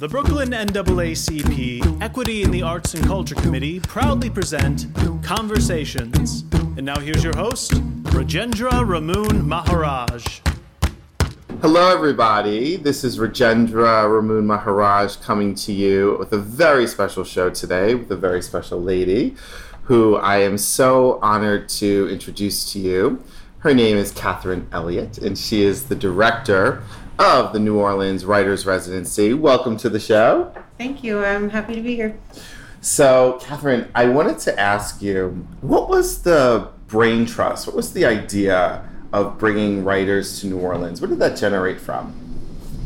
The Brooklyn NAACP Equity in the Arts and Culture Committee proudly present Conversations. And now here's your host, Rajendra Ramoon Maharaj. Hello, everybody. This is Rajendra Ramoon Maharaj coming to you with a very special show today with a very special lady who I am so honored to introduce to you. Her name is Katherine Elliott, and she is the director of the New Orleans Writers Residency. Welcome to the show. Thank you. I'm happy to be here. So, Katherine, I wanted to ask you what was the brain trust? What was the idea of bringing writers to New Orleans? What did that generate from?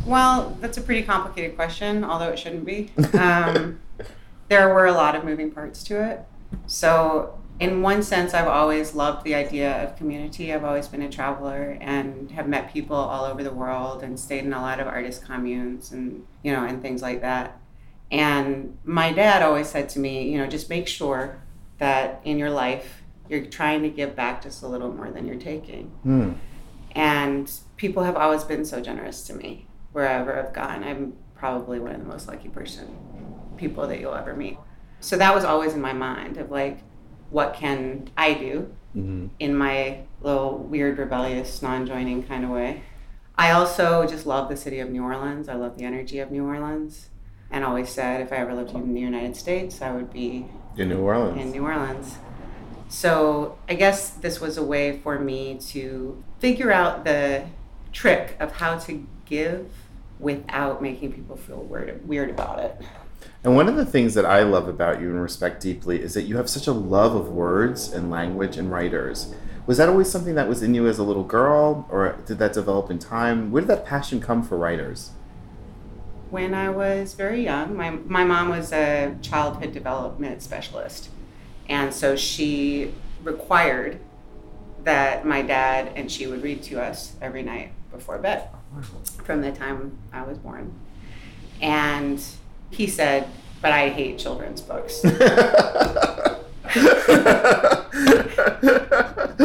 Well, that's a pretty complicated question, although it shouldn't be. Um, there were a lot of moving parts to it. So, in one sense, I've always loved the idea of community. I've always been a traveler and have met people all over the world and stayed in a lot of artist communes and you know and things like that. And my dad always said to me, you know, just make sure that in your life you're trying to give back just a little more than you're taking. Hmm. And people have always been so generous to me wherever I've gone. I'm probably one of the most lucky person people that you'll ever meet. So that was always in my mind of like what can I do Mm-hmm. in my little weird, rebellious, non joining kind of way. I also just love the city of New Orleans. I love the energy of New Orleans. And always said if I ever lived in the United States, I would be In New Orleans. in New Orleans. So I guess this was a way for me to figure out the trick of how to give without making people feel weird, weird about it. And one of the things that I love about you and respect deeply is that you have such a love of words and language and writers. Was that always something that was in you as a little girl, or did that develop in time? Where did that passion come for writers? When I was very young, my, my mom was a childhood development specialist. And so she required that my dad and she would read to us every night before bed oh, from the time I was born. And he said, But I hate children's books.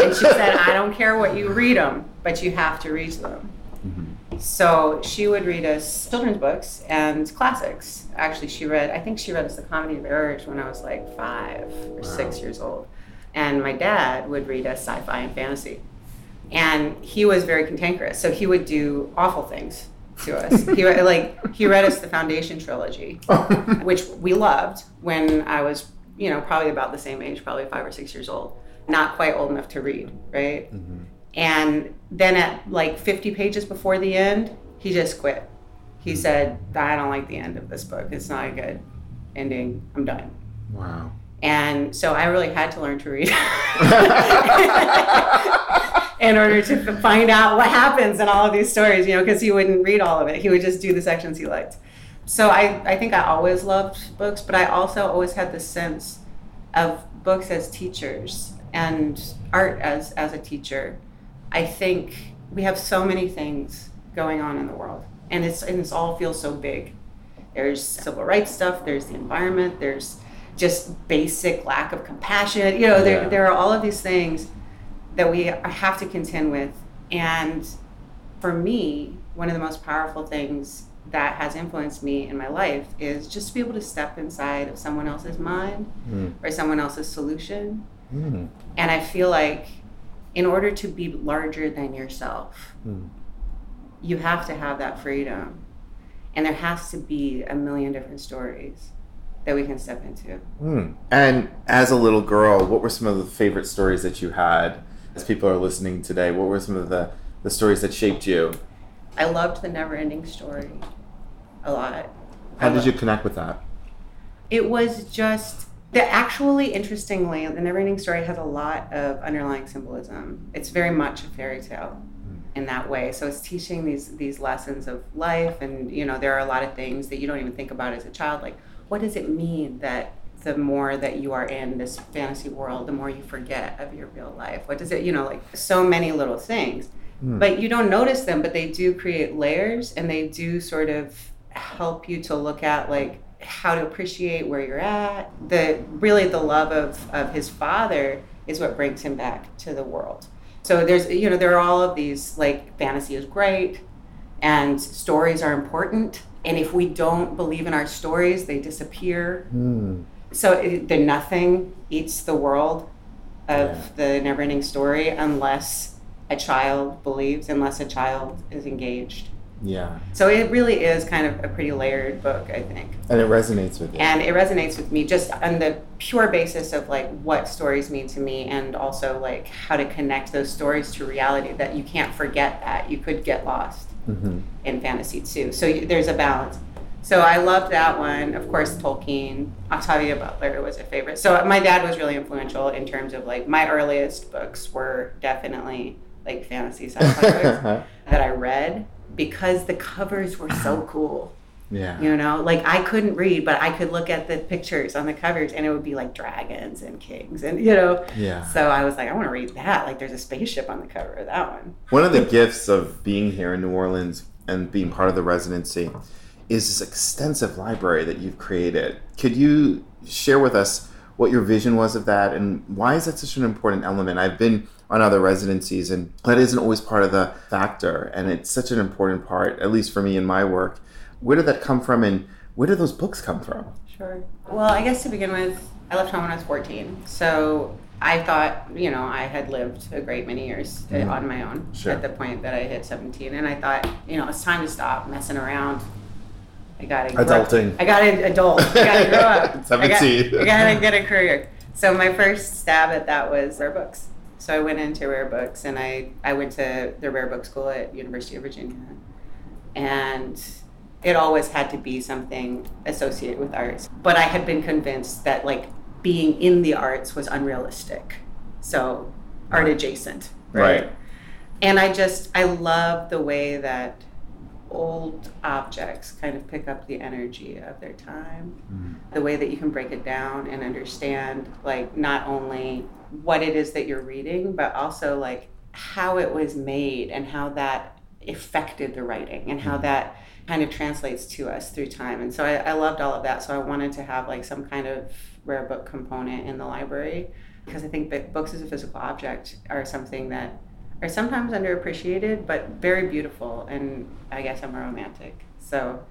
And she said, I don't care what you read them, but you have to read them. Mm-hmm. So she would read us children's books and classics. Actually, she read, I think she read us The Comedy of Errors when I was like five or six years old. And my dad would read us sci fi and fantasy. And he was very cantankerous. So he would do awful things to us. he, like, he read us the Foundation trilogy, which we loved when I was, you know, probably about the same age, probably five or six years old. Not quite old enough to read, right? Mm-hmm. And then at like 50 pages before the end, he just quit. He mm-hmm. said, I don't like the end of this book. It's not a good ending. I'm done. wow. And so I really had to learn to read in order to find out what happens in all of these stories, you know, because he wouldn't read all of it. He would just do the sections he liked. So I, I think I always loved books, but I also always had this sense of books as teachers and art as, as a teacher. I think we have so many things going on in the world, and it's, and it's all feels so big. There's civil rights stuff, there's the environment, there's just basic lack of compassion. You know, Yeah. there, there are all of these things that we have to contend with. And for me, one of the most powerful things that has influenced me in my life is just to be able to step inside of someone else's mind Mm. or someone else's solution. Mm. And I feel like in order to be larger than yourself, Mm. you have to have that freedom. And there has to be a million different stories that we can step into. Mm. And as a little girl, what were some of the favorite stories that you had? As people are listening today, what were some of the, the stories that shaped you? I loved the never ending story a lot. How did you connect with that? It was just the actually interestingly, the never ending story has a lot of underlying symbolism. It's very much a fairy tale hmm. in that way. So it's teaching these these lessons of life and you know, there are a lot of things that you don't even think about as a child, like what does it mean that the more that you are in this fantasy world, the more you forget of your real life. What does it, you know, like so many little things. But you don't notice them, but they do create layers and they do sort of help you to look at like how to appreciate where you're at. The really the love of, of his father is what brings him back to the world. So there's you know, there are all of these like fantasy is great, And stories are important. And if we don't believe in our stories, they disappear. Mm. So it, the nothing eats the world of Yeah. the never ending story unless a child believes, unless a child is engaged. Yeah. So it really is kind of a pretty layered book, I think. And it resonates with you. And it resonates with me just on the pure basis of like what stories mean to me and also like how to connect those stories to reality that you can't forget that. You could get lost hmm in fantasy too. So there's a balance. So I loved that one. Of course, Tolkien, Octavia Butler was a favorite. So my dad was really influential in terms of like my earliest books were definitely like fantasy sci-fi books that I read because the covers were so cool. yeah. You know, like I couldn't read, but I could look at the pictures on the covers and it would be like dragons and kings and you know. Yeah. So I was like, I want to read that. Like there's a spaceship on the cover of that one. One of the gifts of being here in New Orleans and being part of the residency is this extensive library that you've created. Could you share with us what your vision was of that and why is that such an important element? I've been on other residencies and that isn't always part of the factor and it's such an important part, at least for me in my work. Where did that come from and where did those books come from? Sure. Well, I guess to begin with, I left home when I was 14. So I thought, you know, I had lived a great many years uh, Mhm. on my own Sure. at the point that I hit 17. And I thought, you know, it's time to stop messing around. I gotta grow- Adulting. I gotta adult. I gotta grow up. 17. I gotta get a career. So my first stab at that was rare books. So I went into rare books and I, I went to the rare book school at University of Virginia. And it always had to be something associated with arts. But I had been convinced that like being in the arts was unrealistic. So art adjacent, right? Right. And I just I love the way that old objects kind of pick up the energy of their time. Hmm. The way that you can break it down and understand like not only what it is that you're reading, but also like how it was made and how that affected the writing and how hmm. that kind of translates to us through time. And so I, I loved all of that. So I wanted to have like some kind of rare book component in the library because I think that books as a physical object are something that are sometimes underappreciated but very beautiful. And I guess I'm a romantic. So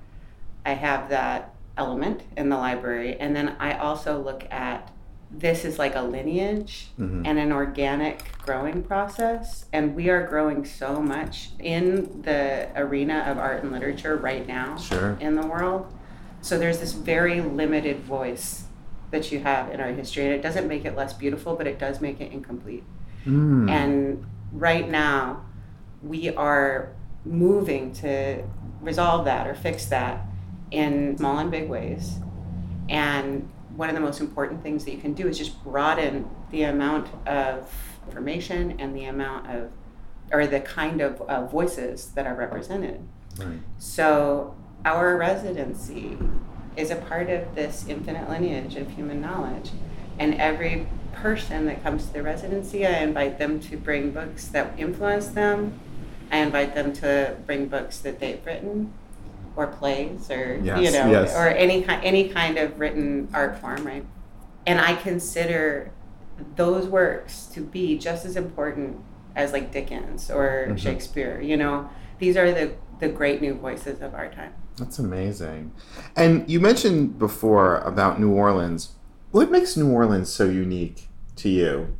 I have that element in the library. And then I also look at this is like a lineage Mhm. and an organic growing process. And we are growing so much in the arena of art and literature right now Sure. in the world. So there's this very limited voice that you have in our history. And it doesn't make it less beautiful, but it does make it incomplete. Mm. And right now, we are moving to resolve that or fix that in small and big ways. And one of the most important things that you can do is just broaden the amount of information and the amount of, or the kind of uh, voices that are represented. Right. So, our residency is a part of this infinite lineage of human knowledge. And every person that comes to the residency, I invite them to bring books that influence them. I invite them to bring books that they've written or plays or you know yes. or any kind any kind of written art form, right? And I consider those works to be just as important as like Dickens or Mhm. Shakespeare, you know. These are the the great new voices of our time. That's amazing. And you mentioned before about New Orleans. What makes New Orleans so unique to you?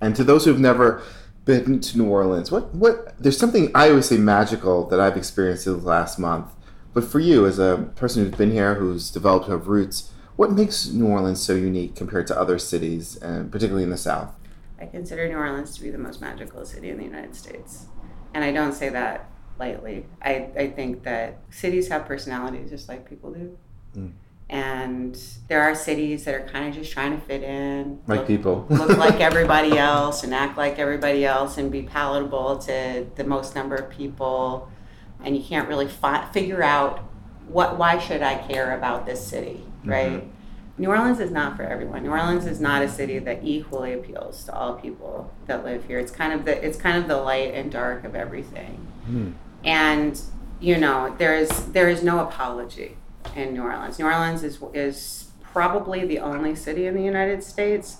And to those who've never been to New Orleans, what what there's something I always say magical that I've experienced in the last month. But for you as a person who's been here, who's developed her roots, what makes New Orleans so unique compared to other cities, and particularly in the South? I consider New Orleans to be the most magical city in the United States. And I don't say that lightly. I, I think that cities have personalities just like people do. Mm. And there are cities that are kind of just trying to fit in, Like look, people. look like everybody else and act like everybody else and be palatable to the most number of people. And you can't really fi- figure out what why should I care about this city, right? New Orleans is not for everyone. New Orleans is not a city that equally appeals to all people that live here. It's kind of the it's kind of the light and dark of everything. Hmm. And you know, there is there is no apology in New Orleans. New Orleans is is probably the only city in the United States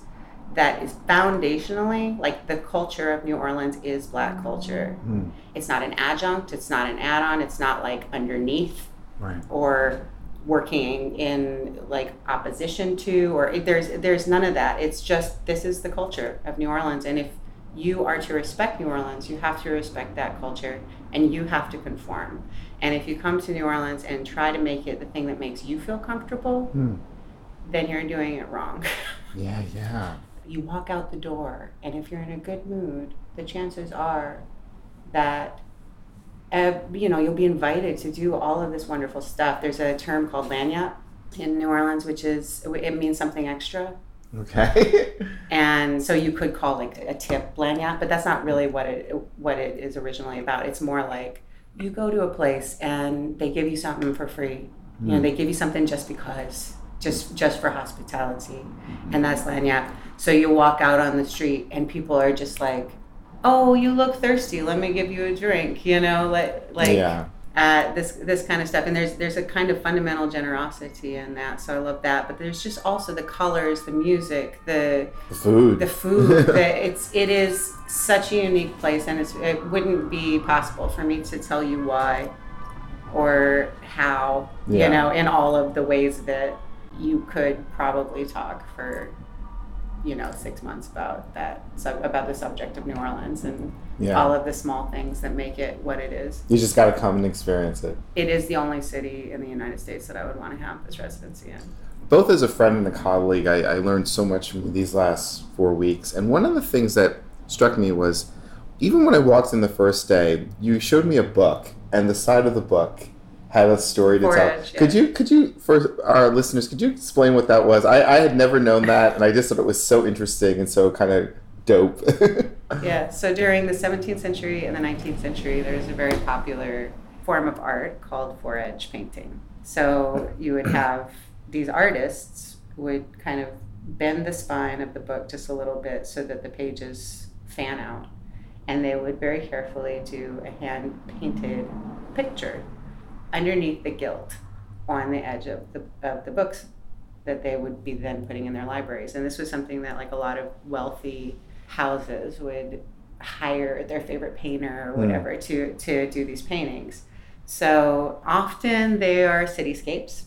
that is foundationally like the culture of New Orleans is black culture. Mm. It's not an adjunct, it's not an add on, it's not like underneath Right. or working in like opposition to or there's there's none of that. It's just this is the culture of New Orleans and if you are to respect New Orleans, you have to respect that culture and you have to conform. And if you come to New Orleans and try to make it the thing that makes you feel comfortable, Mm. then you're doing it wrong. Yeah, yeah. you walk out the door, and if you're in a good mood, the chances are that uh, you know you'll be invited to do all of this wonderful stuff. There's a term called lagniappe in New Orleans, which is it means something extra. Okay. And so you could call like a tip lagniappe, but that's not really what it what it is originally about. It's more like you go to a place and they give you something for free. You know, hmm. they give you something just because, just just for hospitality, and that's lagniappe. So you walk out on the street and people are just like, "Oh, you look thirsty. Let me give you a drink." You know, like like yeah. Uh, this this kind of stuff and there's there's a kind of fundamental generosity in that so i love that but there's just also the colors the music the The food. the food the, it's it is such a unique place and it's, it wouldn't be possible for me to tell you why or how Yeah. you know in all of the ways that you could probably talk for you know six months about that sub- about the subject of new orleans and Yeah. all of the small things that make it what it is you just got to come and experience it. it is the only city in the United States that I would want to have this residency in. both as a friend and a colleague, I, I learned so much from these last four weeks. And one of the things that struck me was even when I walked in the first day, you showed me a book, and the side of the book had a story to tell. Yeah. Could you, could you, for our listeners, could you explain what that was? I, I had never known that, and I just thought it was so interesting and so kind of dope. Yeah, so during the 17th century and the 19th century, there was a very popular form of art called fore-edge painting. So you would have these artists would kind of bend the spine of the book just a little bit so that the pages fan out. And they would very carefully do a hand painted picture underneath the gilt on the edge of the, of the books that they would be then putting in their libraries. And this was something that like a lot of wealthy houses would hire their favorite painter or hmm. whatever to, to do these paintings. So often they are cityscapes.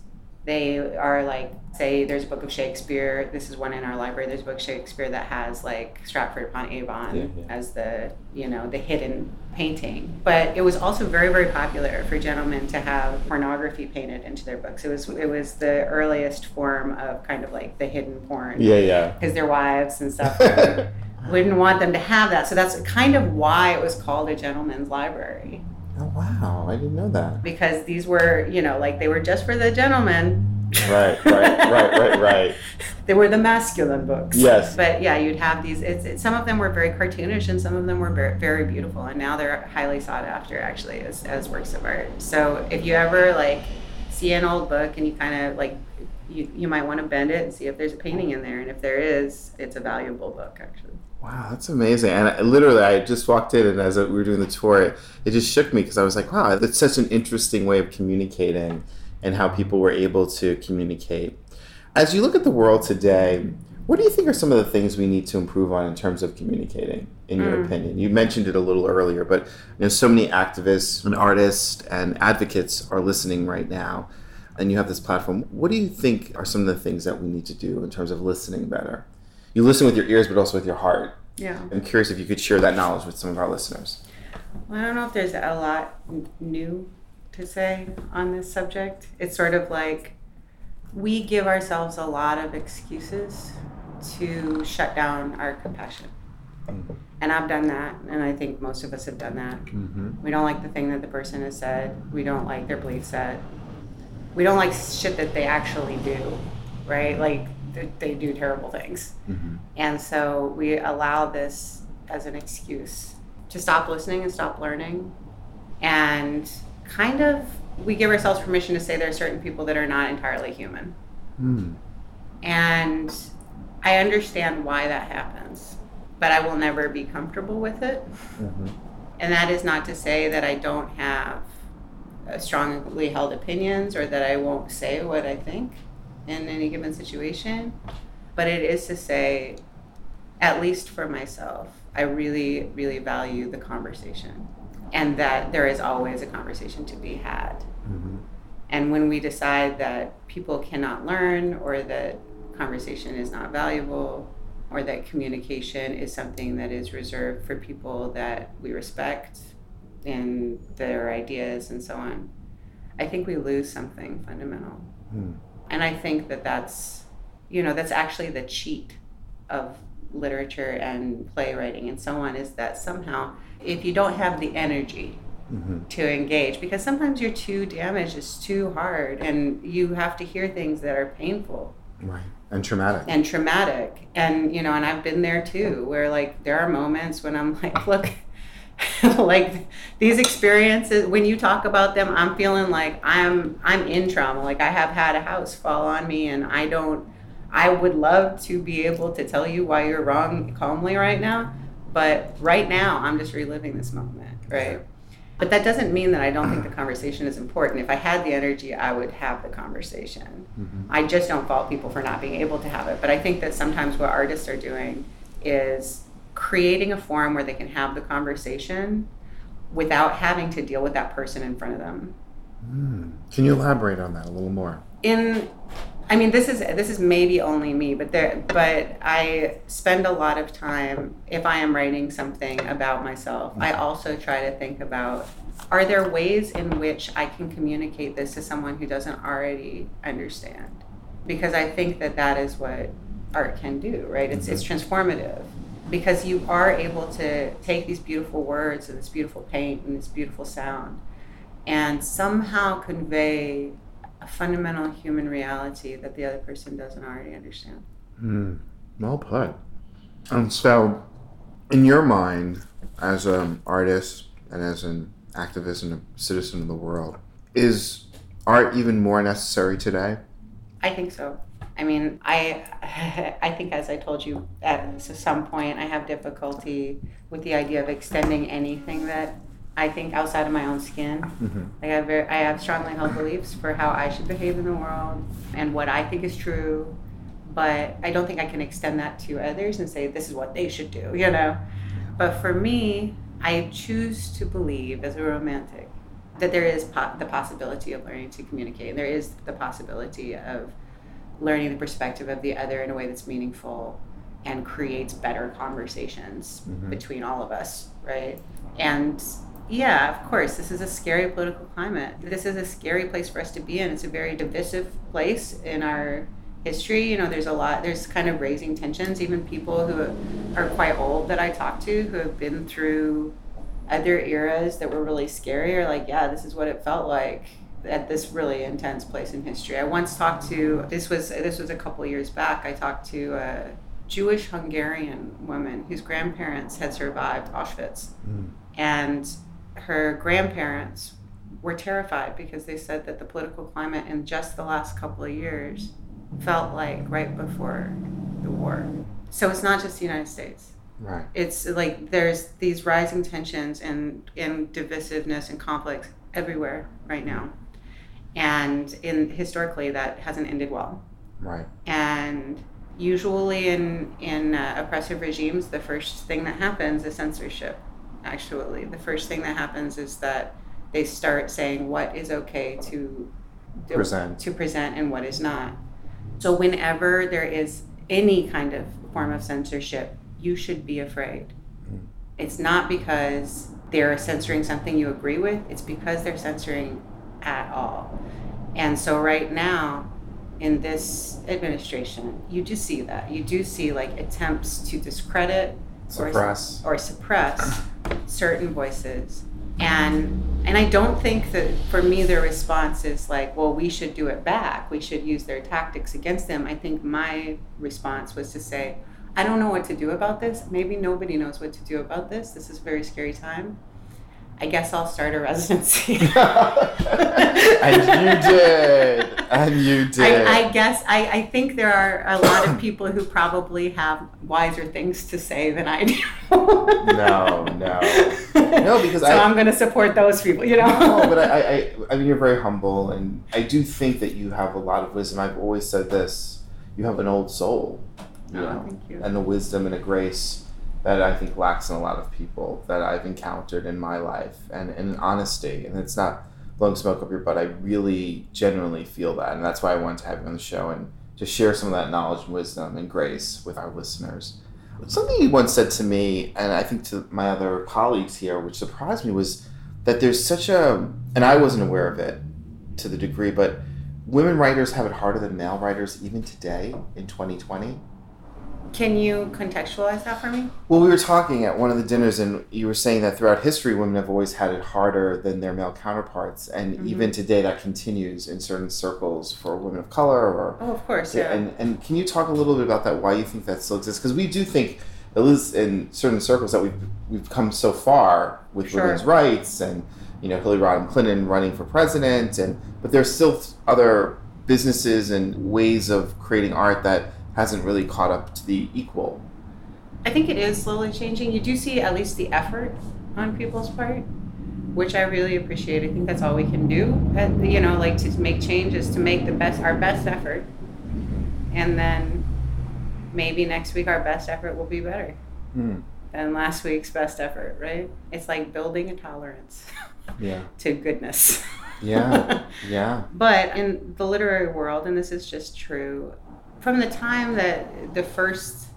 They are like, say, there's a book of Shakespeare. This is one in our library. There's a book of Shakespeare that has like Stratford upon Avon Yeah, yeah. as the, you know, the hidden painting. But it was also very, very popular for gentlemen to have pornography painted into their books. It was, it was the earliest form of kind of like the hidden porn yeah, yeah. because their wives and stuff wouldn't want them to have that. So that's kind of why it was called a gentleman's library Oh, wow. I didn't know that. because these were, you know, like they were just for the gentlemen. Right, right, right, right, right. They were the masculine books. Yes. But yeah, you'd have these. It's, it's some of them were very cartoonish and some of them were very, very beautiful, and now they're highly sought after actually as, as works of art. So if you ever like see an old book and you kind of like you, you might want to bend it and see if there's a painting in there, and if there is, it's a valuable book actually. Wow, that's amazing. And I, literally, I just walked in, and as we were doing the tour, it, it just shook me because I was like, wow, that's such an interesting way of communicating and how people were able to communicate. As you look at the world today, what do you think are some of the things we need to improve on in terms of communicating, in your Mm. opinion? You mentioned it a little earlier, but you know, so many activists and artists and advocates are listening right now, and you have this platform. What do you think are some of the things that we need to do in terms of listening better? You listen with your ears, but also with your heart. Yeah. I'm curious if you could share that knowledge with some of our listeners. Well, I don't know if there's a lot new to say on this subject. It's sort of like we give ourselves a lot of excuses to shut down our compassion. And I've done that, and I think most of us have done that. Mm-hmm. We don't like the thing that the person has said. We don't like their belief set. We don't like shit that they actually do, right? Like th- they do terrible things. Mm-hmm. And so we allow this as an excuse to stop listening and stop learning. And kind of, we give ourselves permission to say there are certain people that are not entirely human. Mm. And I understand why that happens, but I will never be comfortable with it. Mm-hmm. And that is not to say that I don't have uh, strongly held opinions or that I won't say what I think in any given situation. But it is to say at least for myself, I really, really value the conversation and that there is always a conversation to be had. Mm-hmm. And when we decide that people cannot learn or that conversation is not valuable or that communication is something that is reserved for people that we respect and their ideas and so on, I think we lose something fundamental. Mm. And I think that that's, you know, that's actually the cheat of literature and playwriting and so on is that somehow if you don't have the energy mm-hmm. to engage because sometimes you're too damaged it's too hard and you have to hear things that are painful. Right. And traumatic. And traumatic. And you know and i've been there too where like there are moments when i'm like look like these experiences when you talk about them i'm feeling like i'm i'm in trauma. Like i have had a house fall on me and i don't i would love to be able to tell you why you're wrong calmly right now but right now i'm just reliving this moment right? But that doesn't mean that i don't think the conversation is important. If i had the energy i would have the conversation. Mm-hmm. i just don't fault people for not being able to have it but i think that sometimes what artists are doing is creating a forum where they can have the conversation without having to deal with that person in front of them. Mm. Can you elaborate on that a little more? In I mean this is this is maybe only me, but there but I spend a lot of time if I am writing something about myself, I mm-hmm. also try to think about are there ways in which I can communicate this to someone who doesn't already understand? Because I think that that is what art can do, right? It's mm-hmm. it's transformative because you are able to take these beautiful words and this beautiful paint and this beautiful sound and somehow convey a fundamental human reality that the other person doesn't already understand. Mm, well put. And so, in your mind, as an artist and as an activist and a citizen of the world, is art even more necessary today? I think so. I mean, I I think as I told you at some point, I have difficulty with the idea of extending anything that I think outside of my own skin. Mm-hmm. I have very, I have strongly held beliefs for how I should behave in the world and what I think is true, but I don't think I can extend that to others and say this is what they should do. You know, but for me, I choose to believe as a romantic that there is po- the possibility of learning to communicate. And there is the possibility of learning the perspective of the other in a way that's meaningful and creates better conversations mm-hmm. between all of us, right? And yeah, of course, this is a scary political climate. This is a scary place for us to be in. It's a very divisive place in our history. You know, there's a lot, there's kind of raising tensions. Even people who are quite old that I talk to who have been through other eras that were really scary are like, yeah, this is what it felt like at this really intense place in history. I once talked to this was this was a couple years back. I talked to a Jewish Hungarian woman whose grandparents had survived Auschwitz, mm. and her grandparents were terrified because they said that the political climate in just the last couple of years felt like right before the war. So it's not just the United States. Right. It's like there's these rising tensions and, and divisiveness and conflicts everywhere right now and in historically that hasn't ended well. Right. And usually in in uh, oppressive regimes, the first thing that happens is censorship. Actually, the first thing that happens is that they start saying what is okay to present to present and what is not. So whenever there is any kind of form of censorship, you should be afraid. Mm. It's not because they're censoring something you agree with, it's because they're censoring at all. And so right now, in this administration, you do see that. You do see like attempts to discredit suppress. or, or suppress certain voices. And and I don't think that for me the response is like, well, we should do it back. We should use their tactics against them. I think my response was to say, I don't know what to do about this. Maybe nobody knows what to do about this. This is a very scary time. I guess I'll start a residency. and you did. And you did. I, I guess I, I think there are a lot of people who probably have wiser things to say than I do. no, no. No, because so I, am going to support those people, you know? no, but I, I, I mean, you're very humble, and I do think that you have a lot of wisdom. I've always said this you have an old soul. Oh, know, thank you. and a wisdom and a grace that I think lacks in a lot of people that I've encountered in my life, and, and an honesty. And it's not blowing smoke up your butt. I really genuinely feel that, and that's why I wanted to have you on the show and to share some of that knowledge and wisdom and grace with our listeners. Something you once said to me, and I think to my other colleagues here, which surprised me, was that there's such a, and I wasn't aware of it to the degree, but women writers have it harder than male writers even today in 2020. Can you contextualize that for me? Well, we were talking at one of the dinners, and you were saying that throughout history, women have always had it harder than their male counterparts, and Mhm. even today, that continues in certain circles for women of color. Or Oh, of course, yeah. and and can you talk a little bit about that? Why you think that still exists? Because we do think, at least in certain circles, that we've we've come so far with Sure. women's rights, and you know Hillary Rodham Clinton running for president, and but there's still other businesses and ways of creating art that hasn't really caught up to the equal. I think it is slowly changing. You do see at least the effort on people's part, which I really appreciate. I think that's all we can do. You know, like to make changes, to make the best, our best effort, and then maybe next week our best effort will be better Hmm. than last week's best effort. Right? It's like building a tolerance Yeah. to goodness. Yeah. Yeah. But in the literary world, and this is just true, from the time that the first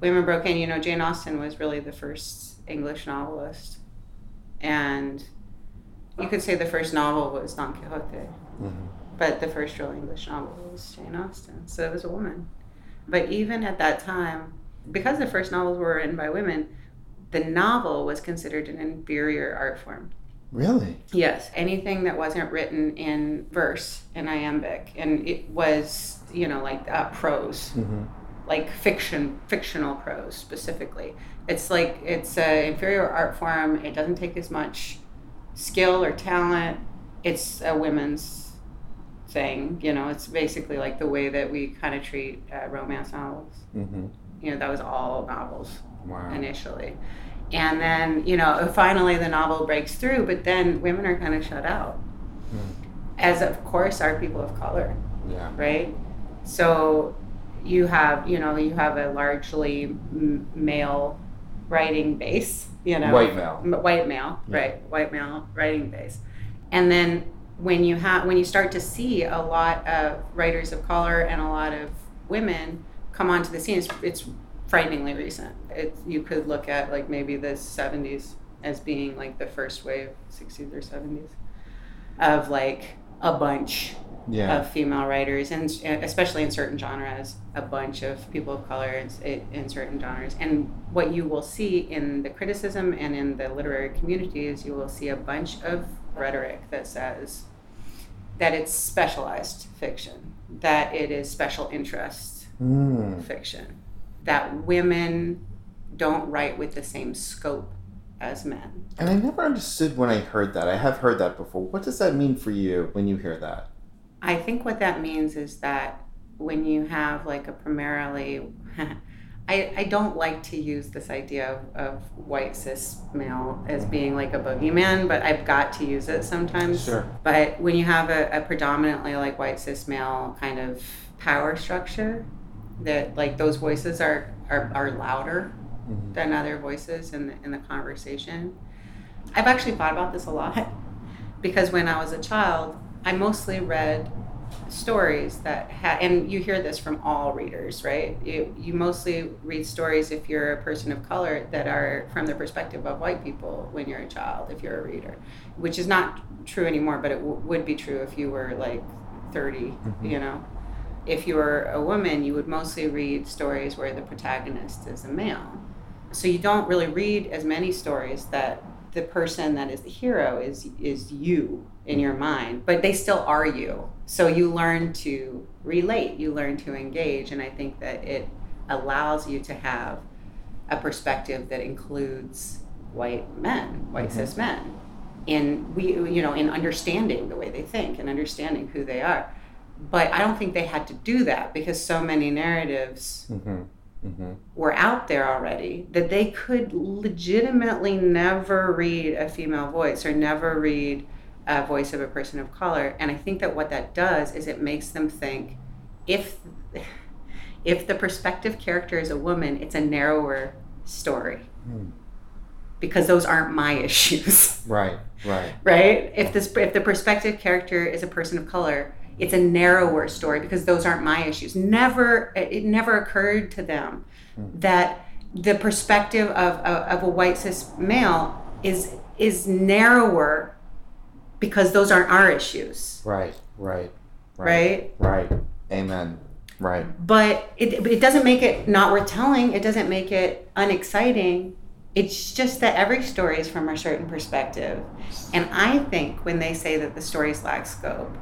women broke in, you know, Jane Austen was really the first English novelist. And you could say the first novel was Don Quixote, Mhm. but the first real English novel was Jane Austen. So it was a woman. But even at that time, because the first novels were written by women, the novel was considered an inferior art form. Really? Yes, anything that wasn't written in verse, in iambic, and it was, you know, like uh, prose, Mm-hmm. like fiction, fictional prose specifically. It's like it's an inferior art form. It doesn't take as much skill or talent. It's a women's thing, you know. It's basically like the way that we kind of treat uh, romance novels. Mm-hmm. You know, that was all novels Wow. initially. And then, you know, finally the novel breaks through, but then women are kind of shut out. As of course are people of color, Yeah. right? So you have, you know, you have a largely m- male writing base, you know. White male. White male, Yeah. right? White male writing base. And then when you have when you start to see a lot of writers of color and a lot of women come onto the scene, it's, it's frighteningly recent. It, you could look at like maybe the 70s as being like the first wave, 60s or 70s, of like a bunch Yeah. of female writers, and especially in certain genres, a bunch of people of color in, in certain genres. And what you will see in the criticism and in the literary community is you will see a bunch of rhetoric that says that it's specialized fiction, that it is special interest Mm. fiction, that women don't write with the same scope as men. And I never understood when I heard that. I have heard that before. What does that mean for you when you hear that? I think what that means is that when you have like a primarily, I, I don't like to use this idea of, of white cis male as being like a boogeyman, but I've got to use it sometimes. Sure. But when you have a, a predominantly like white cis male kind of power structure, that like those voices are, are, are louder Mhm. than other voices in the, in the conversation. I've actually thought about this a lot because when I was a child, I mostly read stories that had, and you hear this from all readers, right? You, you mostly read stories if you're a person of color that are from the perspective of white people when you're a child, if you're a reader, which is not true anymore, but it w- would be true if you were like 30, Mhm. you know? If you were a woman, you would mostly read stories where the protagonist is a male. So you don't really read as many stories that the person that is the hero is is you in your mind, but they still are you. So you learn to relate, you learn to engage, and I think that it allows you to have a perspective that includes white men, white Mhm. cis men, in we you know in understanding the way they think and understanding who they are. But I don't think they had to do that because so many narratives Mm-hmm. Mm-hmm. were out there already that they could legitimately never read a female voice or never read a voice of a person of color and i think that what that does is it makes them think if If the perspective character is a woman, it's a narrower story. Hmm. Because those aren't my issues. Right, right. right? If this if the perspective character is a person of color, it's a narrower story because those aren't my issues. Never it never occurred to them hmm. that the perspective of, of, of a white cis male is is narrower because those aren't our issues, Right, right, right? right. Amen. Right. But it, it doesn't make it not worth telling. It doesn't make it unexciting. It's just that every story is from a certain perspective. And I think when they say that the stories lack scope,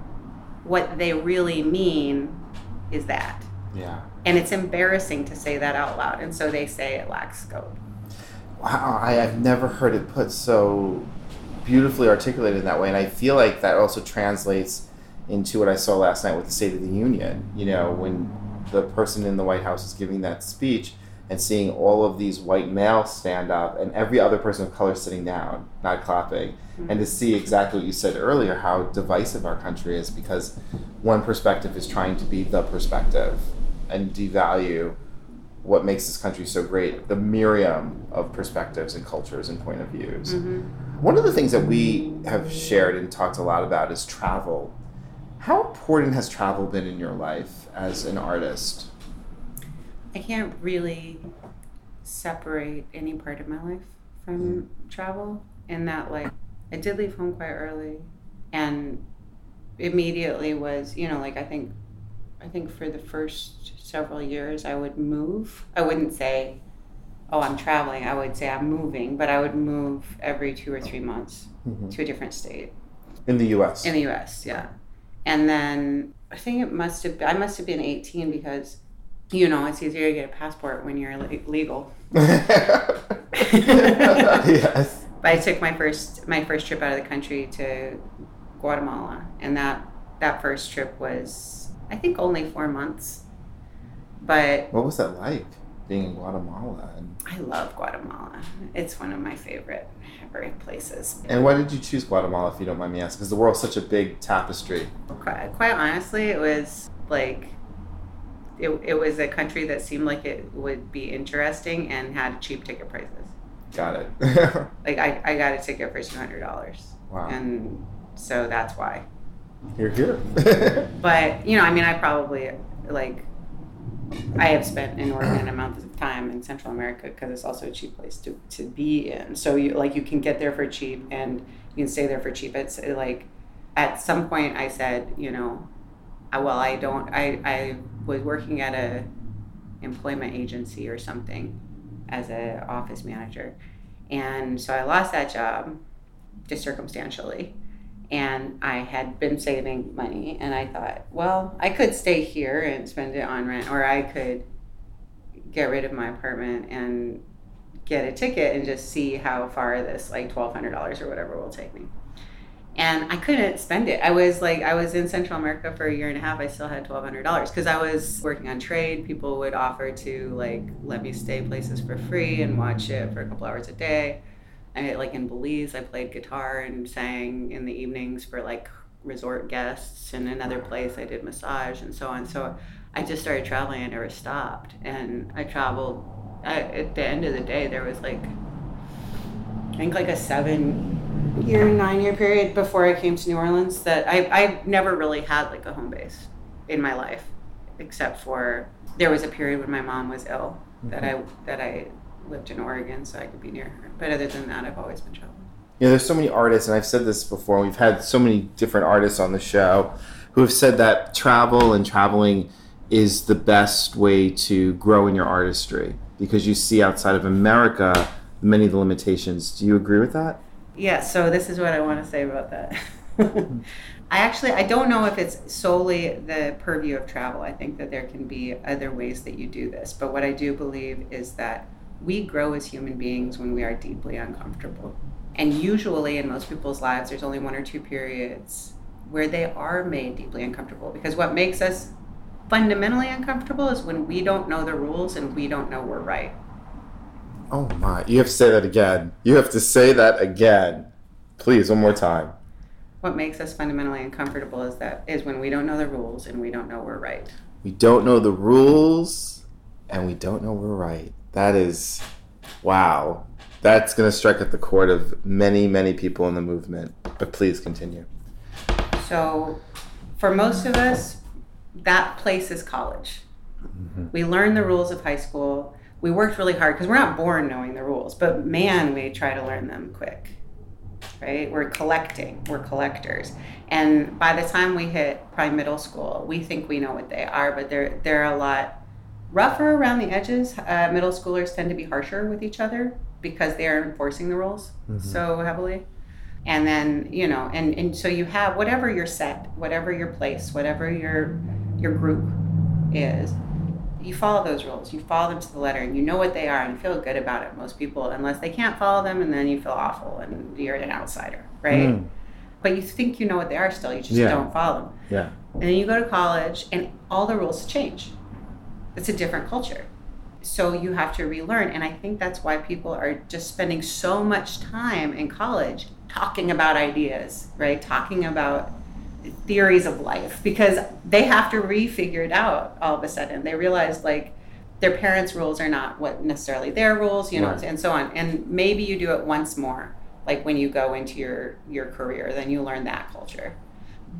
what they really mean is that. Yeah. And it's embarrassing to say that out loud. And so they say it lacks scope. Wow, I, I've never heard it put so beautifully articulated in that way, and I feel like that also translates into what I saw last night with the State of the Union. You know, when the person in the White House is giving that speech and seeing all of these white males stand up and every other person of color sitting down, not clapping, and to see exactly what you said earlier, how divisive our country is because one perspective is trying to be the perspective and devalue what makes this country so great the myriad of perspectives and cultures and point of views. Mm-hmm. One of the things that we have shared and talked a lot about is travel. How important has travel been in your life as an artist? I can't really separate any part of my life from mm-hmm. travel in that like I did leave home quite early and immediately was, you know, like I think I think for the first several years I would move. I wouldn't say oh, I'm traveling. I would say I'm moving, but I would move every 2 or 3 months mm-hmm. to a different state In the US. in the US, yeah. And then I think it must have I must have been 18 because you know, it's easier to get a passport when you're le- legal. yes. But I took my first my first trip out of the country to Guatemala, and that that first trip was I think only four months. But What was that like being in Guatemala? And, I love Guatemala. It's one of my favorite favorite places. and why did you choose Guatemala, if you don't mind me asking? Because the world's such a big tapestry. Quite, quite honestly, it was like it, it was a country that seemed like it would be interesting and had cheap ticket prices. Got it. Like I, I got a ticket for two hundred dollars, wow. and so that's why. You're here. But you know, I mean, I probably like I have spent inordinate amounts of time in Central America because it's also a cheap place to, to be in. So you like you can get there for cheap and you can stay there for cheap. It's like at some point I said, you know, I, well I don't I I was working at a employment agency or something as a office manager, and so I lost that job just circumstantially and I had been saving money, and I thought, well, I could stay here and spend it on rent, or I could get rid of my apartment and get a ticket and just see how far this like twelve hundred dollars or whatever will take me. And I couldn't spend it. I was like, I was in Central America for a year and a half. I still had twelve hundred dollars because I was working on trade. People would offer to like let me stay places for free and watch it for a couple hours a day. I like in Belize, I played guitar and sang in the evenings for like resort guests. And another place, I did massage and so on. So I just started traveling. I never stopped, and I traveled. I, at the end of the day, there was like I think like a seven year, nine year period before I came to New Orleans that I I never really had like a home base in my life, except for there was a period when my mom was ill that mm-hmm. I that I lived in Oregon so I could be near her. But other than that, I've always been traveling. You know, there's so many artists, and I've said this before. We've had so many different artists on the show who have said that travel and traveling is the best way to grow in your artistry because you see outside of America many of the limitations. Do you agree with that? Yeah, so this is what I want to say about that. I actually I don't know if it's solely the purview of travel. I think that there can be other ways that you do this. But what I do believe is that we grow as human beings when we are deeply uncomfortable. And usually in most people's lives there's only one or two periods where they are made deeply uncomfortable because what makes us fundamentally uncomfortable is when we don't know the rules and we don't know we're right. Oh my! You have to say that again. You have to say that again, please, one more time. What makes us fundamentally uncomfortable is that is when we don't know the rules and we don't know we're right. We don't know the rules, and we don't know we're right. That is, wow. That's going to strike at the chord of many, many people in the movement. But please continue. So, for most of us, that place is college. Mm-hmm. We learn the rules of high school. We worked really hard because we're not born knowing the rules, but man, we try to learn them quick. Right? We're collecting, we're collectors. And by the time we hit prime middle school, we think we know what they are, but they're they're a lot rougher around the edges. Uh, middle schoolers tend to be harsher with each other because they are enforcing the rules so heavily and then you know and and so you have whatever your set whatever your place whatever your your group is you follow those rules you follow them to the letter and you know what they are and you feel good about it most people unless they can't follow them and then you feel awful and you're an outsider right Mm. but you think you know what they are still you just Yeah. don't follow them Yeah. and then you go to college and all the rules change it's a different culture. So you have to relearn and i think that's why people are just spending so much time in college talking about ideas right? Talking about theories of life because they have to refigure it out all of a sudden. They realize like their parents rules are not what necessarily their rules you know Right. and so on. And maybe you do it once more like when you go into your your career then you learn that culture.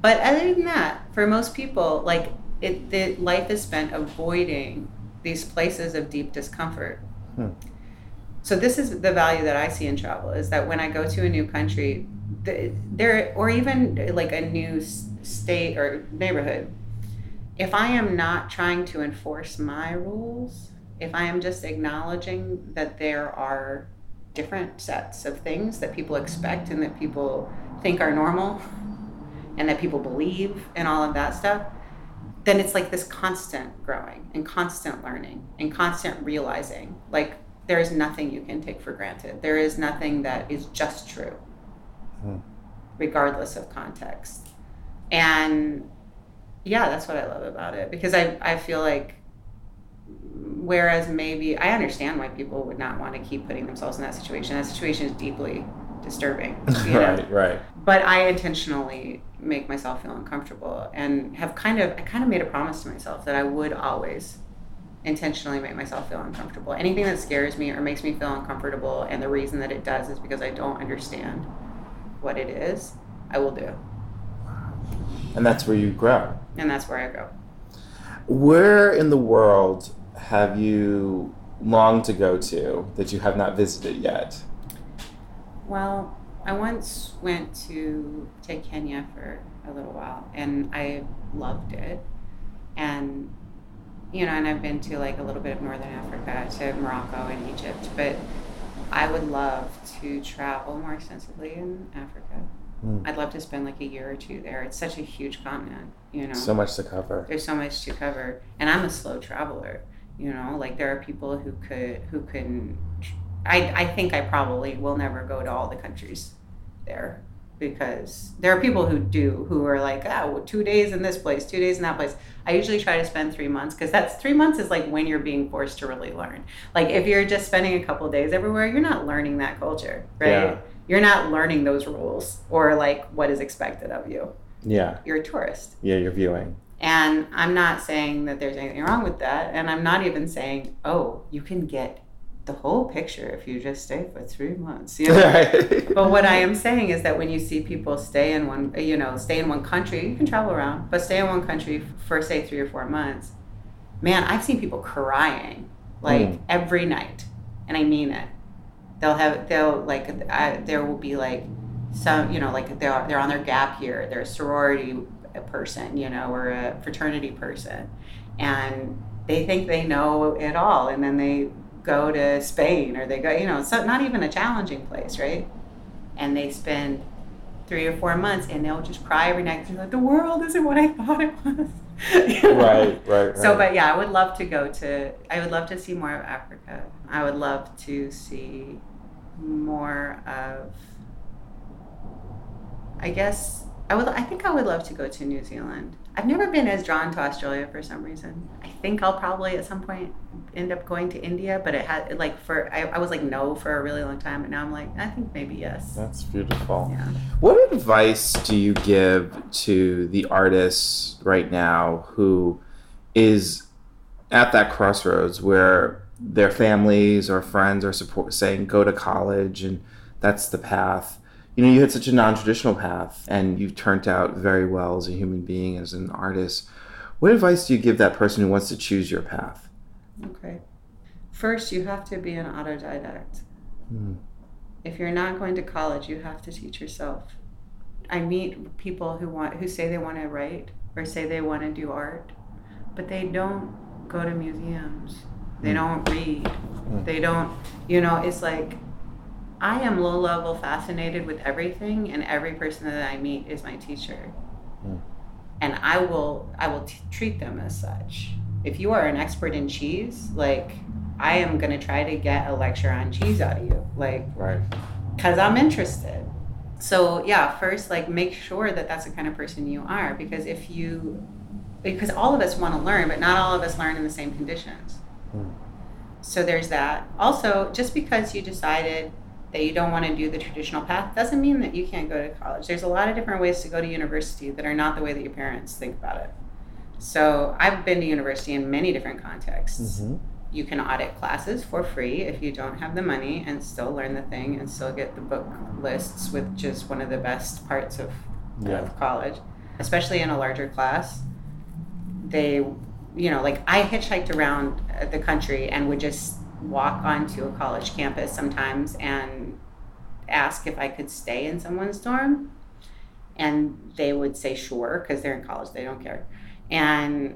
But other than that, for most people, like it, the life is spent avoiding these places of deep discomfort. Hmm. So this is the value that I see in travel: is that when I go to a new country, the, there or even like a new state or neighborhood, if I am not trying to enforce my rules, if I am just acknowledging that there are different sets of things that people expect and that people think are normal and that people believe and all of that stuff, then it's like this constant growing and constant learning and constant realizing. Like there is nothing you can take for granted. There is nothing that is just true, Hmm. regardless of context. And yeah, that's what I love about it because I, I feel like whereas maybe I understand why people would not want to keep putting themselves in that situation. That situation is deeply disturbing. You know? right, right. But I intentionally make myself feel uncomfortable and have kind of I kind of made a promise to myself that I would always intentionally make myself feel uncomfortable. Anything that scares me or makes me feel uncomfortable and the reason that it does is because I don't understand what it is, I will do. And that's where you grow. And that's where I go. Where in the world have you longed to go to that you have not visited yet? Well, I once went to to Kenya for a little while, and I loved it. And you know, and I've been to like a little bit of Northern Africa, to Morocco and Egypt, but I would love to travel more extensively in Africa. Hmm. I'd love to spend like a year or two there. It's such a huge continent, you know. So much to cover. There's so much to cover, and I'm a slow traveler. You know, like there are people who could who can. I I think I probably will never go to all the countries there because there are people who do who are like ah well, two days in this place, two days in that place. I usually try to spend three months because that's three months is like when you're being forced to really learn. Like if you're just spending a couple days everywhere, you're not learning that culture, right? Yeah. You're not learning those rules or like what is expected of you. Yeah, You're a tourist. yeah, you're viewing. And I'm not saying that there's anything wrong with that. And I'm not even saying, oh, you can get the whole picture if you just stay for three months. You know? but what I am saying is that when you see people stay in one, you know, stay in one country, you can travel around, but stay in one country for say three or four months. Man, I've seen people crying like Mm. every night, and I mean it. They'll have they'll like I, there will be like some you know like they're they're on their gap year. They're a sorority person, you know, or a fraternity person, and they think they know it all, and then they go to Spain or they go, you know, so not even a challenging place, right? And they spend three or four months, and they'll just cry every night. They're like, the world isn't what I thought it was. You know? right, right, right. So, but yeah, I would love to go to. I would love to see more of Africa. I would love to see more of. I guess I would. I think I would love to go to New Zealand. I've never been as drawn to Australia for some reason. I think I'll probably at some point end up going to India, but it had like for I, I was like no for a really long time, and now I'm like I think maybe yes. That's beautiful. Yeah. What advice do you give to the artists right now who is at that crossroads where their families or friends are support saying go to college and that's the path. You know, you had such a non-traditional path and you've turned out very well as a human being, as an artist. What advice do you give that person who wants to choose your path? Okay. First, you have to be an autodidact. Hmm. If you're not going to college, you have to teach yourself. I meet people who want who say they want to write or say they want to do art, but they don't go to museums. They hmm. don't read. Hmm. They don't, you know, it's like I am low level fascinated with everything and every person that I meet is my teacher. Hmm. And I will I will t- treat them as such. If you are an expert in cheese, like I am going to try to get a lecture on cheese out of you. Like Right. because I'm interested. So yeah, first like make sure that that's the kind of person you are because if you because all of us want to learn, but not all of us learn in the same conditions. Hmm. So there's that. Also, just because you decided that you don't want to do the traditional path doesn't mean that you can't go to college. There's a lot of different ways to go to university that are not the way that your parents think about it. So I've been to university in many different contexts mm-hmm. you can audit classes for free if you don't have the money and still learn the thing and still get the book lists which is one of the best parts of, Yeah. of college especially in a larger class they you know like i hitchhiked around the country and would just walk onto a college campus sometimes and ask if i could stay in someone's dorm and they would say sure because they're in college they don't care and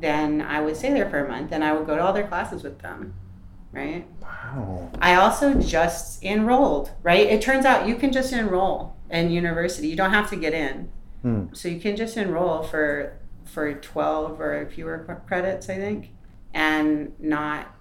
then I would stay there for a month and I would go to all their classes with them, right? Wow. I also just enrolled, right? It turns out you can just enroll in university. You don't have to get in. Hmm. So you can just enroll for for 12 or fewer credits, I think, and not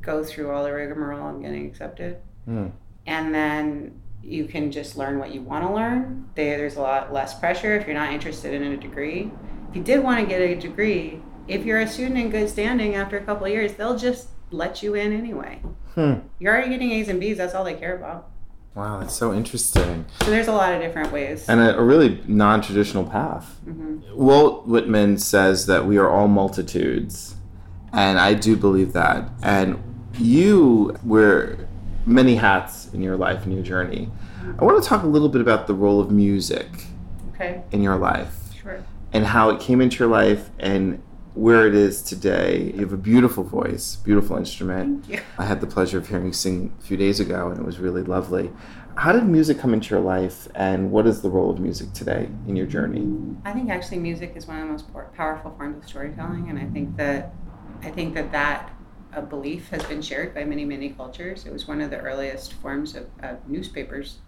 go through all the rigmarole of getting accepted. Hmm. And then you can just learn what you want to learn. There's a lot less pressure if you're not interested in a degree. If you did want to get a degree, if you're a student in good standing after a couple of years, they'll just let you in anyway. Hmm. You're already getting A's and B's, that's all they care about. Wow, that's so interesting. So there's a lot of different ways. And a, a really non traditional path. hmm Walt Whitman says that we are all multitudes. And I do believe that. And you wear many hats in your life and your journey. I want to talk a little bit about the role of music Okay, in your life sure. and how it came into your life and where it is today. You have a beautiful voice, beautiful instrument. Thank you. I had the pleasure of hearing you sing a few days ago, and it was really lovely. How did music come into your life, and what is the role of music today in your journey? I think actually music is one of the most powerful forms of storytelling, and I think that I think that that a belief has been shared by many many cultures. It was one of the earliest forms of, of newspapers,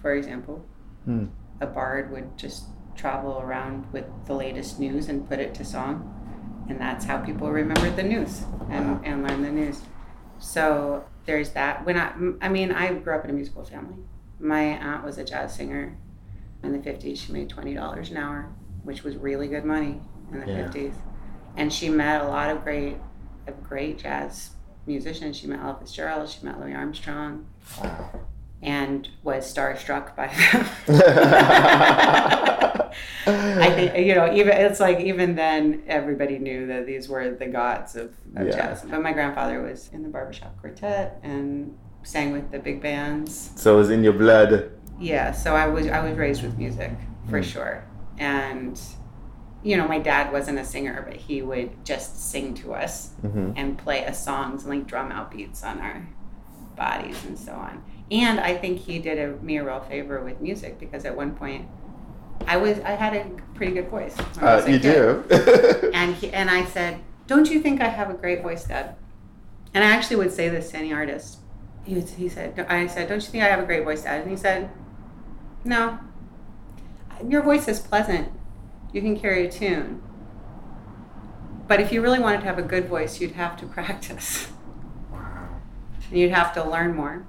for example. Hmm. A bard would just travel around with the latest news and put it to song, and that's how people remembered the news and, Wow. and learned the news. So there's that. When I, I mean, I grew up in a musical family. My aunt was a jazz singer in the 50s. She made $20 an hour, which was really good money in the Yeah. 50s. And she met a lot of great, of great jazz musicians. She met Ella Fitzgerald. She met Louis Armstrong, and was starstruck by them. I think you know, even it's like even then, everybody knew that these were the gods of, of Yeah. jazz. But my grandfather was in the barbershop quartet and sang with the big bands. So it was in your blood. Yeah, so I was I was raised with music for Mm. sure, and you know, my dad wasn't a singer, but he would just sing to us hmm and play us songs and like drum out beats on our bodies and so on. And I think he did a, me a real favor with music because at one point I was I had a pretty good voice. when I was Uh, you do. And he, and I said, "Don't you think I have a great voice, Dad?" And I actually would say this to any artist. He was, he said, I said, "Don't you think I have a great voice, Dad?" And he said, "No. Your voice is pleasant. You can carry a tune. But if you really wanted to have a good voice, you'd have to practice. wow. And you'd have to learn more."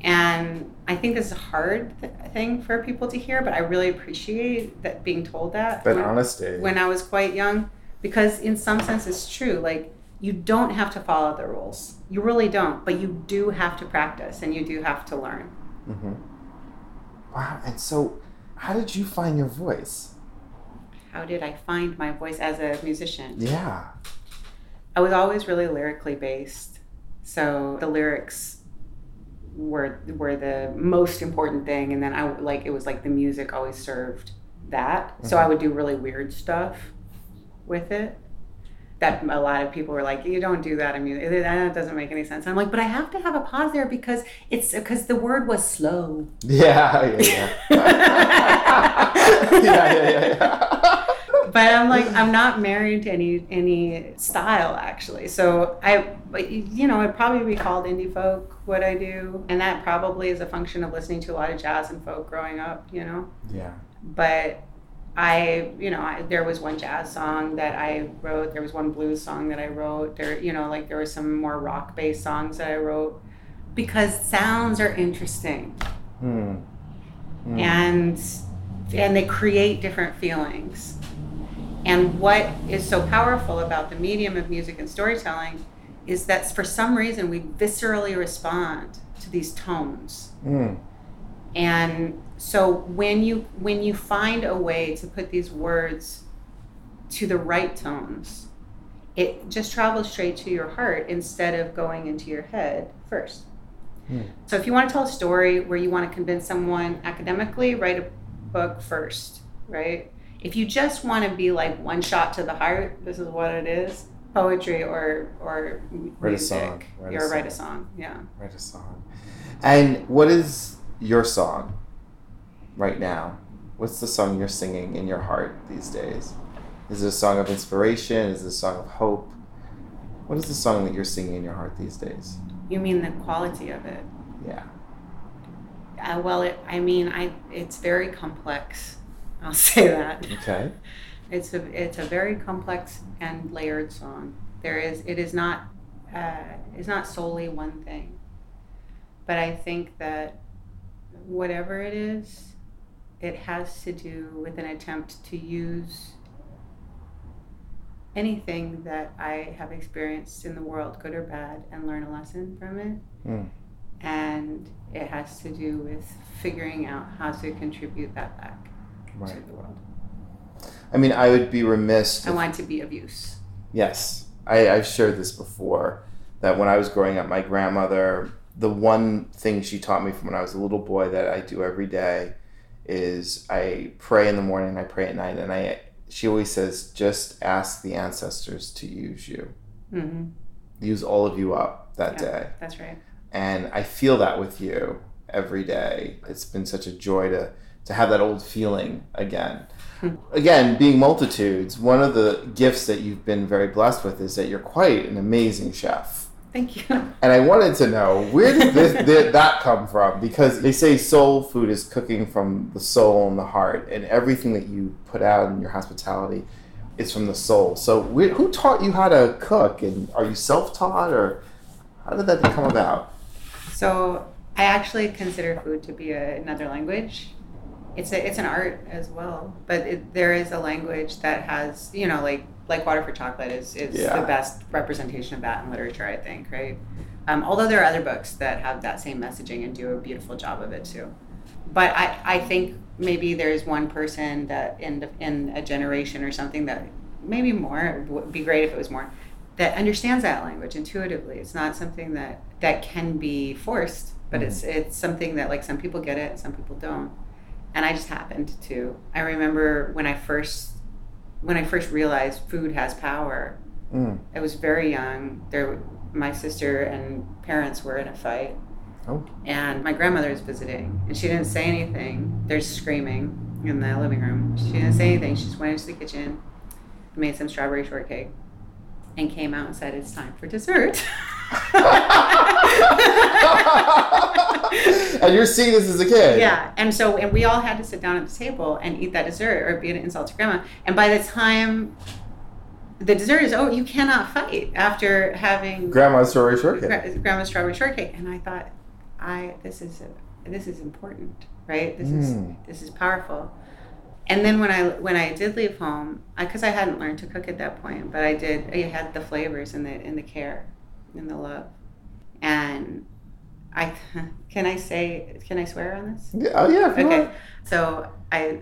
And I think this is a hard th- thing for people to hear, but I really appreciate that being told that. That when- honesty. when I was quite young because in some sense it's true like you don't have to follow the rules you really don't but you do have to practice and you do have to learn Mm-hmm. Wow. And so, how did you find your voice? How did I find my voice as a musician? Yeah. I was always really lyrically based. So the lyrics were were the most important thing and then I like it was like the music always served that. So I would do really weird stuff with it. That a lot of people were like, "You don't do that." I mean, eh, it- that doesn't make any sense. I'm like, but I have to have a pause there because it's because the word was slow. Yeah, yeah, yeah. yeah, yeah, yeah, yeah. But I'm like I'm not married to any any style actually. So I, you know, it'd probably be called indie folk what I do, and that probably is a function of listening to a lot of jazz and folk growing up. You know, yeah. but I, you know, I, there was one jazz song that I wrote. There was one blues song that I wrote. There, you know, like there were some more rock based songs that I wrote because sounds are interesting Hmm. Hmm. and and they create different feelings. And what is so powerful about the medium of music and storytelling is that for some reason we viscerally respond to these tones. Hmm. And so when you when you find a way to put these words to the right tones, it just travels straight to your heart instead of going into your head first. Hmm. So if you want to tell a story where you want to convince someone academically, write a book first, right? If you just want to be like one shot to the heart, this is what it is. Poetry or or Write a music. song, write a Or write a song. song. Yeah. Write a song. And what is your song right now? What's the song you're singing in your heart these days? Is it a song of inspiration? Is it a song of hope? What is the song that you're singing in your heart these days? You mean the quality of it? Yeah. Uh, well, it, I mean, I it's very complex. I'll say that. Okay. It's a it's a very complex and layered song. There is it is not uh, it's not solely one thing, but I think that whatever it is, it has to do with an attempt to use anything that I have experienced in the world, good or bad, and learn a lesson from it. Mm. And it has to do with figuring out how to contribute that back to Right. the world. I mean, I would be remiss. I if- want to be of use. Yes, I, I've shared this before. That when I was growing up, my grandmother, the one thing she taught me from when I was a little boy that I do every day is I pray in the morning, I pray at night, and I. She always says, just ask the ancestors to use you, hmm use all of you up that Yeah. day, That's right. and I feel that with you every day. It's been such a joy to to have that old feeling again. again, being multitudes, one of the gifts that you've been very blessed with is that you're quite an amazing chef. Thank you. And I wanted to know where did this, did that come from? Because they say soul food is cooking from the soul and the heart, and everything that you put out in your hospitality is from the soul. So, where, who taught you how to cook? And are you self-taught, or how did that come about? So I actually consider food to be a, another language. It's a, it's an art as well, but it, there is a language that has you know like like Water for Chocolate is is Yeah. the best representation of that in literature, I think, right? Um, although there are other books that have that same messaging and do a beautiful job of it too. But I, I think maybe there's one person that in the, in a generation or something that maybe more would be great if it was more that understands that language intuitively. It's not something that that can be forced, but it's it's something that like some people get it, some people don't. And I just happened to. I remember when I first when I first realized food has power. Mm. I was very young. There, my sister and parents were in a fight, Oh, and my grandmother was visiting, and she didn't say anything. They're screaming in the living room. She didn't say anything. She just went into the kitchen, made some strawberry shortcake, and came out and said, "It's time for dessert." and you're seeing this as a kid. yeah, and so and we all had to sit down at the table and eat that dessert, or be an insult to grandma. And by the time the dessert is over, you cannot fight after having Grandma's story shortcake. grandma's strawberry shortcake. And I thought, I this is a, this is important, right? This is Mm. this is powerful. And then when I when I did leave home, because I, hadn't learned to cook at that point, but I did. I had the flavors and the and the care, and the love, and I can I say can I swear on this? Yeah, oh yeah. Okay, on. so I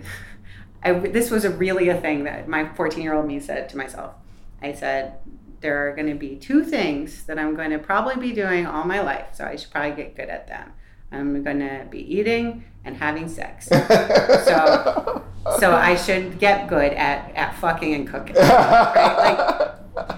I, this was a really a thing that my 14 year old me said to myself. I said, there are going to be two things that I'm going to probably be doing all my life, so I should probably get good at them. I'm going to be eating and having sex. so, so I should get good at, at fucking and cooking. Right? Like,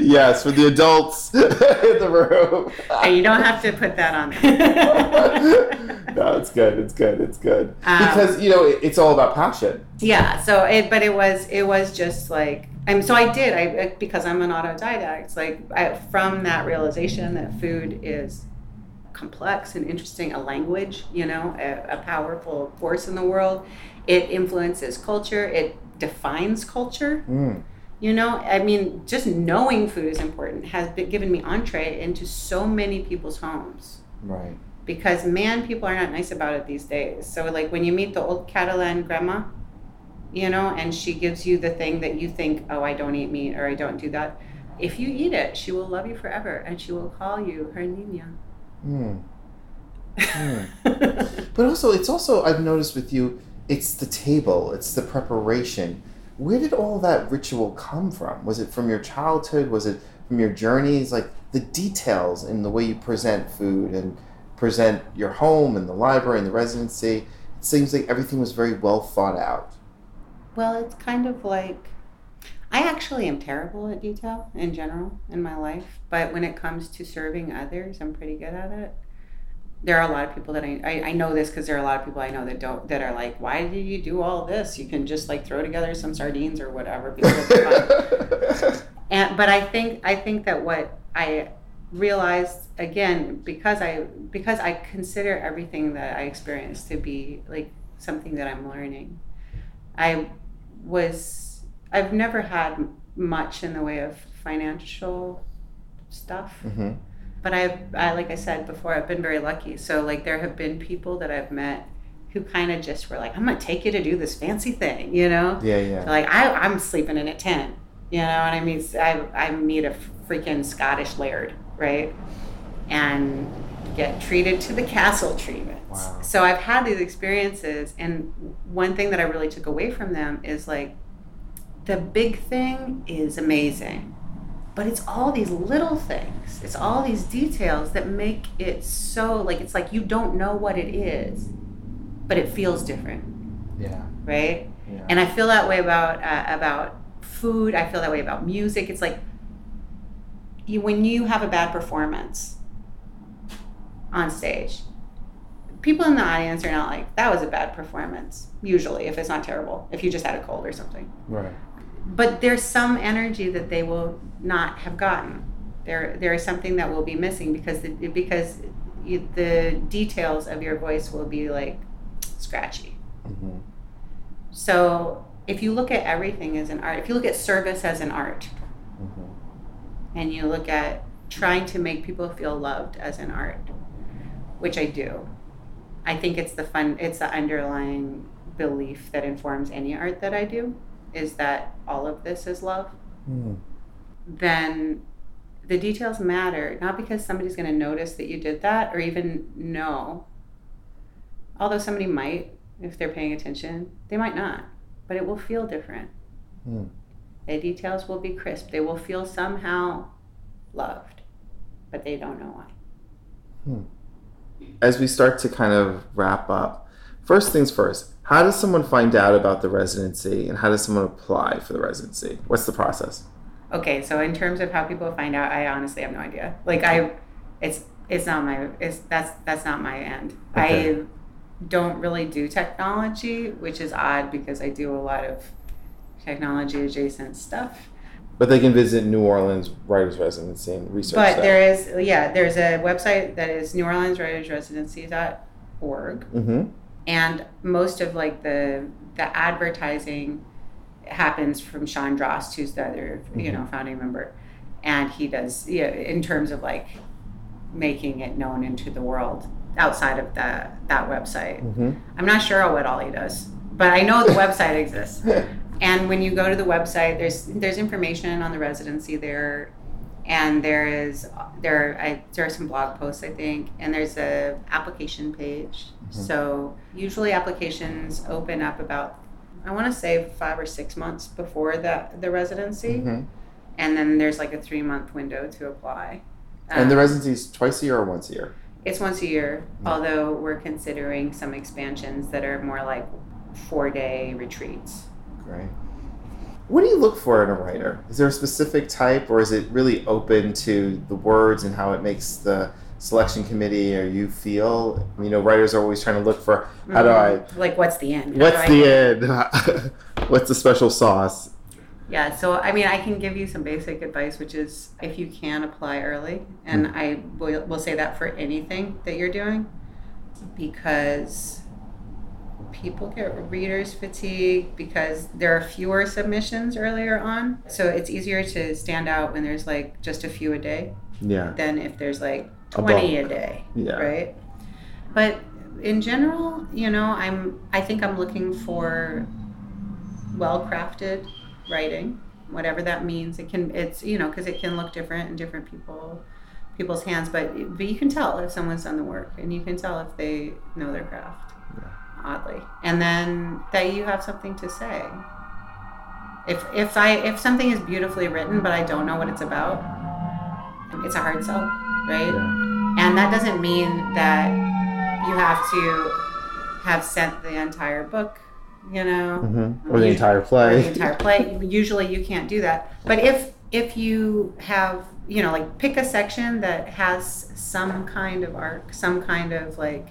yes, for the adults in the room. and you don't have to put that on there. no, it's good. It's good. It's good Um, because you know it, it's all about passion. yeah so it but it was it was just like and so i did i because i'm an autodidact like I, from that realization that food is complex and interesting a language you know a, a powerful force in the world. It influences culture. It defines culture. Mm. you know i mean just knowing food is important has been, given me entree into so many people's homes. Right. because man people are not nice about it these days. So like when you meet the old catalan grandma you know and she gives you the thing that you think oh i don't eat meat or i don't do that if you eat it she will love you forever and she will call you her nina Mm. But also, it's also I've noticed with you, it's the table, it's the preparation. Where did all that ritual come from? Was it from your childhood? Was it from your journeys? Like the details in the way you present food and present your home and the library and the residency. It seems like everything was very well thought out. well it's kind of like i actually am terrible at detail in general in my life but when it comes to serving others i'm pretty good at it there are a lot of people that I, I, I know this because there are a lot of people I know that don't that are like, why did you do all this? You can just like throw together some sardines or whatever. People will be fine. and but I think I think that what I realized again because I because I consider everything that I experience to be like something that I'm learning. I was I've never had much in the way of financial stuff hmm but I've, I, like I said before, I've been very lucky. So like there have been people that I've met who kind of just were like, I'm gonna take you to do this fancy thing, you know? Yeah, yeah. Like I, I'm sleeping in a tent, you know And I mean? I, I meet a freaking Scottish laird, right? And get treated to the castle treatment. Wow. So I've had these experiences, and one thing that I really took away from them is like, the big thing is amazing but it's all these little things it's all these details that make it so like it's like you don't know what it is but it feels different Yeah. right Yeah. and i feel that way about uh, about food i feel that way about music it's like you when you have a bad performance on stage people in the audience are not like that was a bad performance usually if it's not terrible if you just had a cold or something right. But there's some energy that they will not have gotten. There, there is something that will be missing because the, because you, the details of your voice will be like scratchy. hmm So if you look at everything as an art, if you look at service as an art, hmm and you look at trying to make people feel loved as an art, which I do, I think it's the fun, it's the underlying belief that informs any art that I do, is that all of this is love. Mm. then the details matter not because somebody's going to notice that you did that or even know although somebody might if they're paying attention they might not but it will feel different Hmm. the details will be crisp they will feel somehow loved but they don't know why As we start to kind of wrap up, first things first, how does someone find out about the residency and how does someone apply for the residency? What's the process? okay so in terms of how people find out i honestly have no idea like i it's it's not my it's that's that's not my end Okay. i don't really do technology which is odd because i do a lot of technology adjacent stuff But they can visit New Orleans Writers Residency and research but that. there is yeah there's a website that is new orleans writers residency.org hmm and most of like the the advertising happens from Sean Drost, who's the other you know founding member, and he does yeah in terms of like making it known into the world outside of that that website. hmm I'm not sure what all he does, but I know the website exists. And when you go to the website, there's there's information on the residency there. And there is there I, there are some blog posts I think, and there's a application page. So usually applications open up about I want to say five or six months before the the residency, Mhm. and then there's like a three month window to apply. And the Um, residency is twice a year or once a year? it's once a year, although we're considering some expansions that are more like four day retreats. Great. What do you look for in a writer? Is there a specific type, or is it really open to the words and how it makes the selection committee or you feel? You know, writers are always trying to look for how do mm-hmm. I, like what's the end? What's the end? what's the special sauce? Yeah, so I mean, I can give you some basic advice, which is if you can apply early, and mm. I will, will say that for anything that you're doing, because people get readers fatigue because there are fewer submissions earlier on. So it's easier to stand out when there's like just a few a day Yeah. than if there's like 20 a, bulk. day, Yeah. right? But in general, you know, I'm I think I'm looking for well-crafted writing, whatever that means. It can it's you know because it can look different in different people people's hands, but but you can tell if someone's done the work, and you can tell if they know their craft. Oddly, and then that you have something to say. If if I if something is beautifully written, but I don't know what it's about, it's a hard sell, right? Yeah. And that doesn't mean that you have to have sent the entire book, you know, hmm Or the You- entire play. the entire play. Usually, you can't do that. But if if you have, you know, like pick a section that has some kind of arc, some kind of like,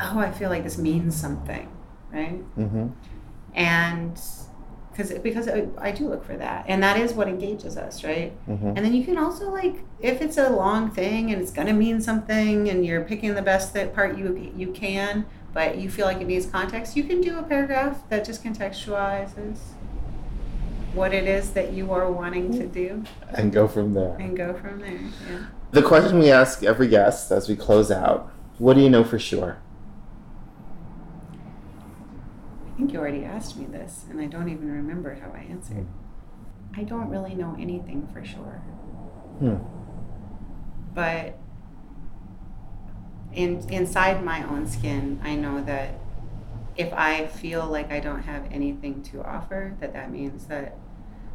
oh, I feel like this means something, right? hmm And because because I, I do look for that, and that is what engages us, right? hmm And then you can also like if it's a long thing and it's gonna mean something, and you're picking the best that part you you can, but you feel like it needs context, you can do a paragraph that just contextualizes what it is that you are wanting to do, And go from there. and go from there. Yeah. The question we ask every guest as we close out what do you know for sure? I think you already asked me this, and I don't even remember how I answered. I don't really know anything for sure. Hmm. but in inside my own skin i know that if i feel like i don't have anything to offer that that means that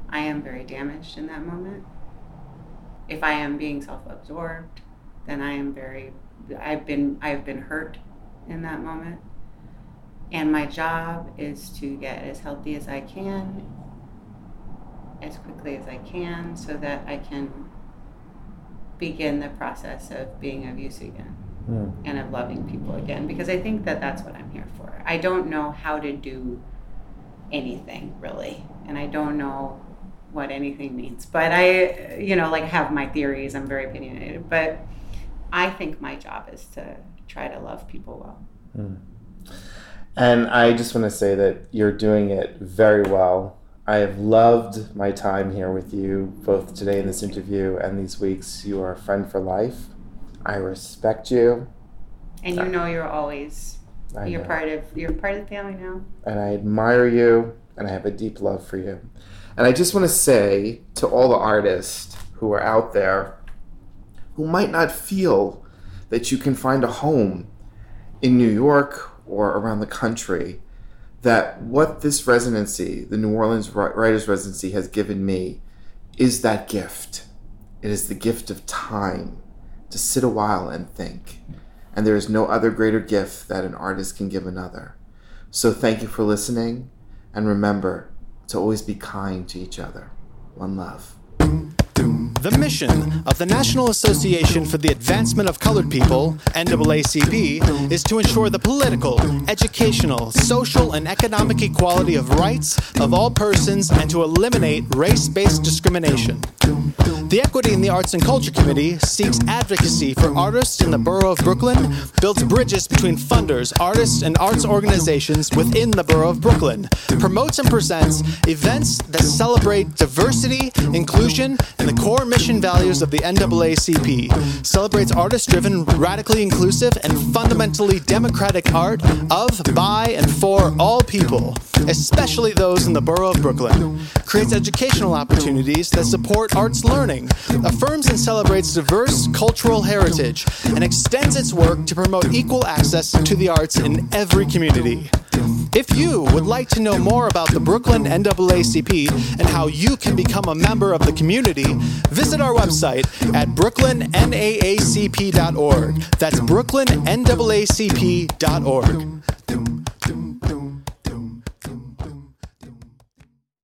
i am very damaged in that moment if i am being self-absorbed then i am very i've been i've been hurt in that moment and my job is to get as healthy as i can as quickly as i can so that i can begin the process of being of use again Hmm. and of loving people again because I think that that's what I'm here for. I don't know how to do anything really, and I don't know what anything means, but I, you know, like have my theories. I'm very opinionated, but I think my job is to try to love people well. And I just want to say that you're doing it very well. I have loved my time here with you, both today in this interview and these weeks. You are a friend for life. I respect you. And you know, you're always I you're know. part of you're part of the family now. and I admire you, and I have a deep love for you. And I just want to say to all the artists who are out there who might not feel that you can find a home in New York or around the country, that what this residency, the New Orleans Writers Residency, has given me is that gift. It is the gift of time to sit a while and think. And there is no other greater gift that an artist can give another. So thank you for listening, and remember to always be kind to each other. One love. The mission of the National Association for the Advancement of Colored People, NAACP, is to ensure the political, educational, social, and economic equality of rights of all persons and to eliminate race based discrimination. The Equity in the Arts and Culture Committee seeks advocacy for artists in the borough of Brooklyn, builds bridges between funders, artists, and arts organizations within the borough of Brooklyn, promotes and presents events that celebrate diversity, inclusion, and the core mission values of the NAACP celebrates artist driven, radically inclusive, and fundamentally democratic art of, by, and for all people, especially those in the borough of Brooklyn, creates educational opportunities that support arts learning, affirms and celebrates diverse cultural heritage, and extends its work to promote equal access to the arts in every community. If you would like to know more about the Brooklyn NAACP and how you can become a member of the community, visit our website at brooklynnAACP.org. That's brooklynnAACP.org.